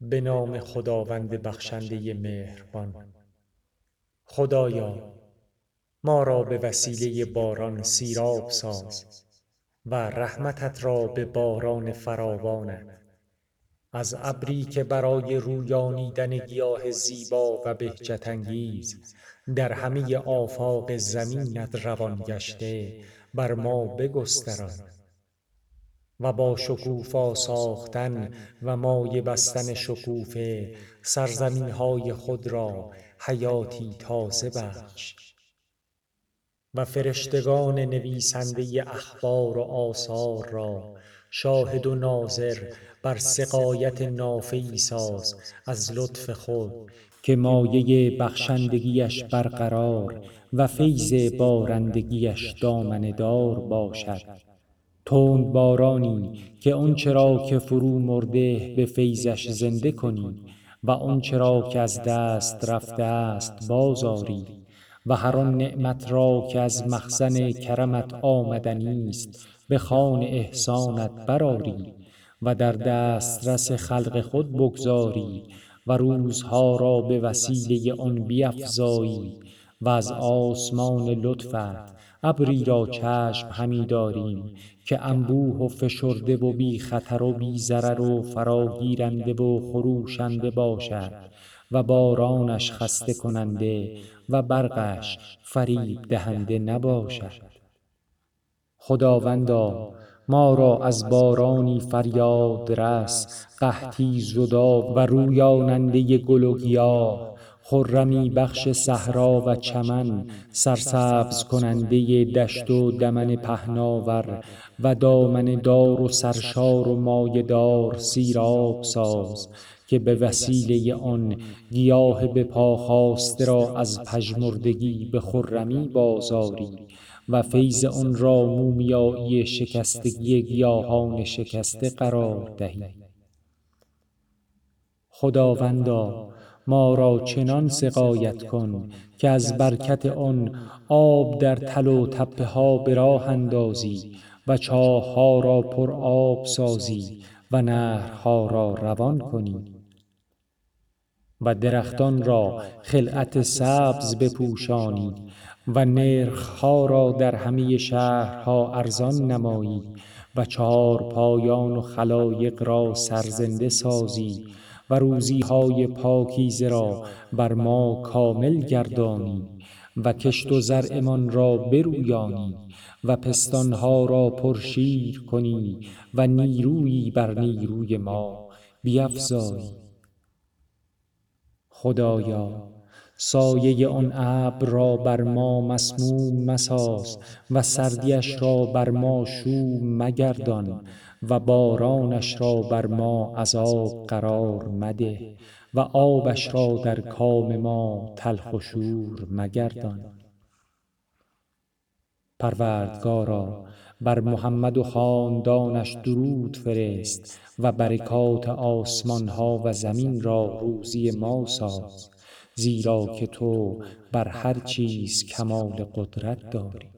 به نام خداوند بخشنده مهربان. خدایا ما را به وسیله باران سیراب ساز و رحمتت را به باران فراوانت. از ابری که برای رویانیدن گیاه زیبا و بهجت انگیز در همه آفاق زمینت روان گشته بر ما بگستران. و با شکوفا ساختن و مایه بستن شکوفه سرزمین های خود را حیاتی تازه بخش. و فرشتگان نویسنده اخبار و آثار را شاهد و ناظر بر سقایت نافه ای ساز از لطف خود که مایه بخشندگیش برقرار و فیض بارندگیش دامنه دار باشد تندبارانی که آنچه را که فرومرده به فیضش زنده کنی و آنچه را که از دست رفته است بازآری و هر آن نعمت را که از مخزن کرمت آمدنی است به خوان احسانت برآری و در دسترس خلق خود بگذاری و روزها را به وسیله آن بیفزایی و از آسمان لطفت ابری را چشم همی داریم که انبوه و فشرده و بی خطر و بی ضرر و فراگیرنده و خروشنده باشد و بارانش خسته کننده و برقش فریب دهنده نباشد. خداوندا ما را از بارانی فریادرس قحطی زداب و رویاننده گل و گیاه خرمی بخش صحرا و چمن سرسبز کننده دشت و دمن پهناور و دامنه دار و سرشار و مایه دار سیراب ساز که به وسیله آن گیاه به پا خاسته را از پژمردگی به خرمی بازآری و فیض آن را مومیایی شکستگی گیاهان شکسته قرار دهی. خداوندا ما را چنان سقایت کن که از برکت آن آب در تل و تپه ها به راه اندازی و چاه ها را پرآب سازی و نهرها را روان کنی. و درختان را خلعت سبز بپوشانی و نرخ ها را در همه شهرها ارزان نمایی و چارپایان و خلایق را سرزنده سازی و روزی های پاکیزه را بر ما کامل گردانی و کشت و زرعمان را برویانی و پستان ها را پرشیر کنی و نیرویی بر نیروی ما بیفزایی. خدایا سایه آن ابر را بر ما مسموم مساز و سردیش را بر ما شوم مگردان و بارانش را بر ما عذاب قرار مده و آبش را در کام ما تلخ و شور مگردان. پروردگارا بر محمد و خاندانش درود فرست و برکات آسمان ها و زمین را روزی ما ساز زیرا که تو بر هر چیز کمال قدرت داری.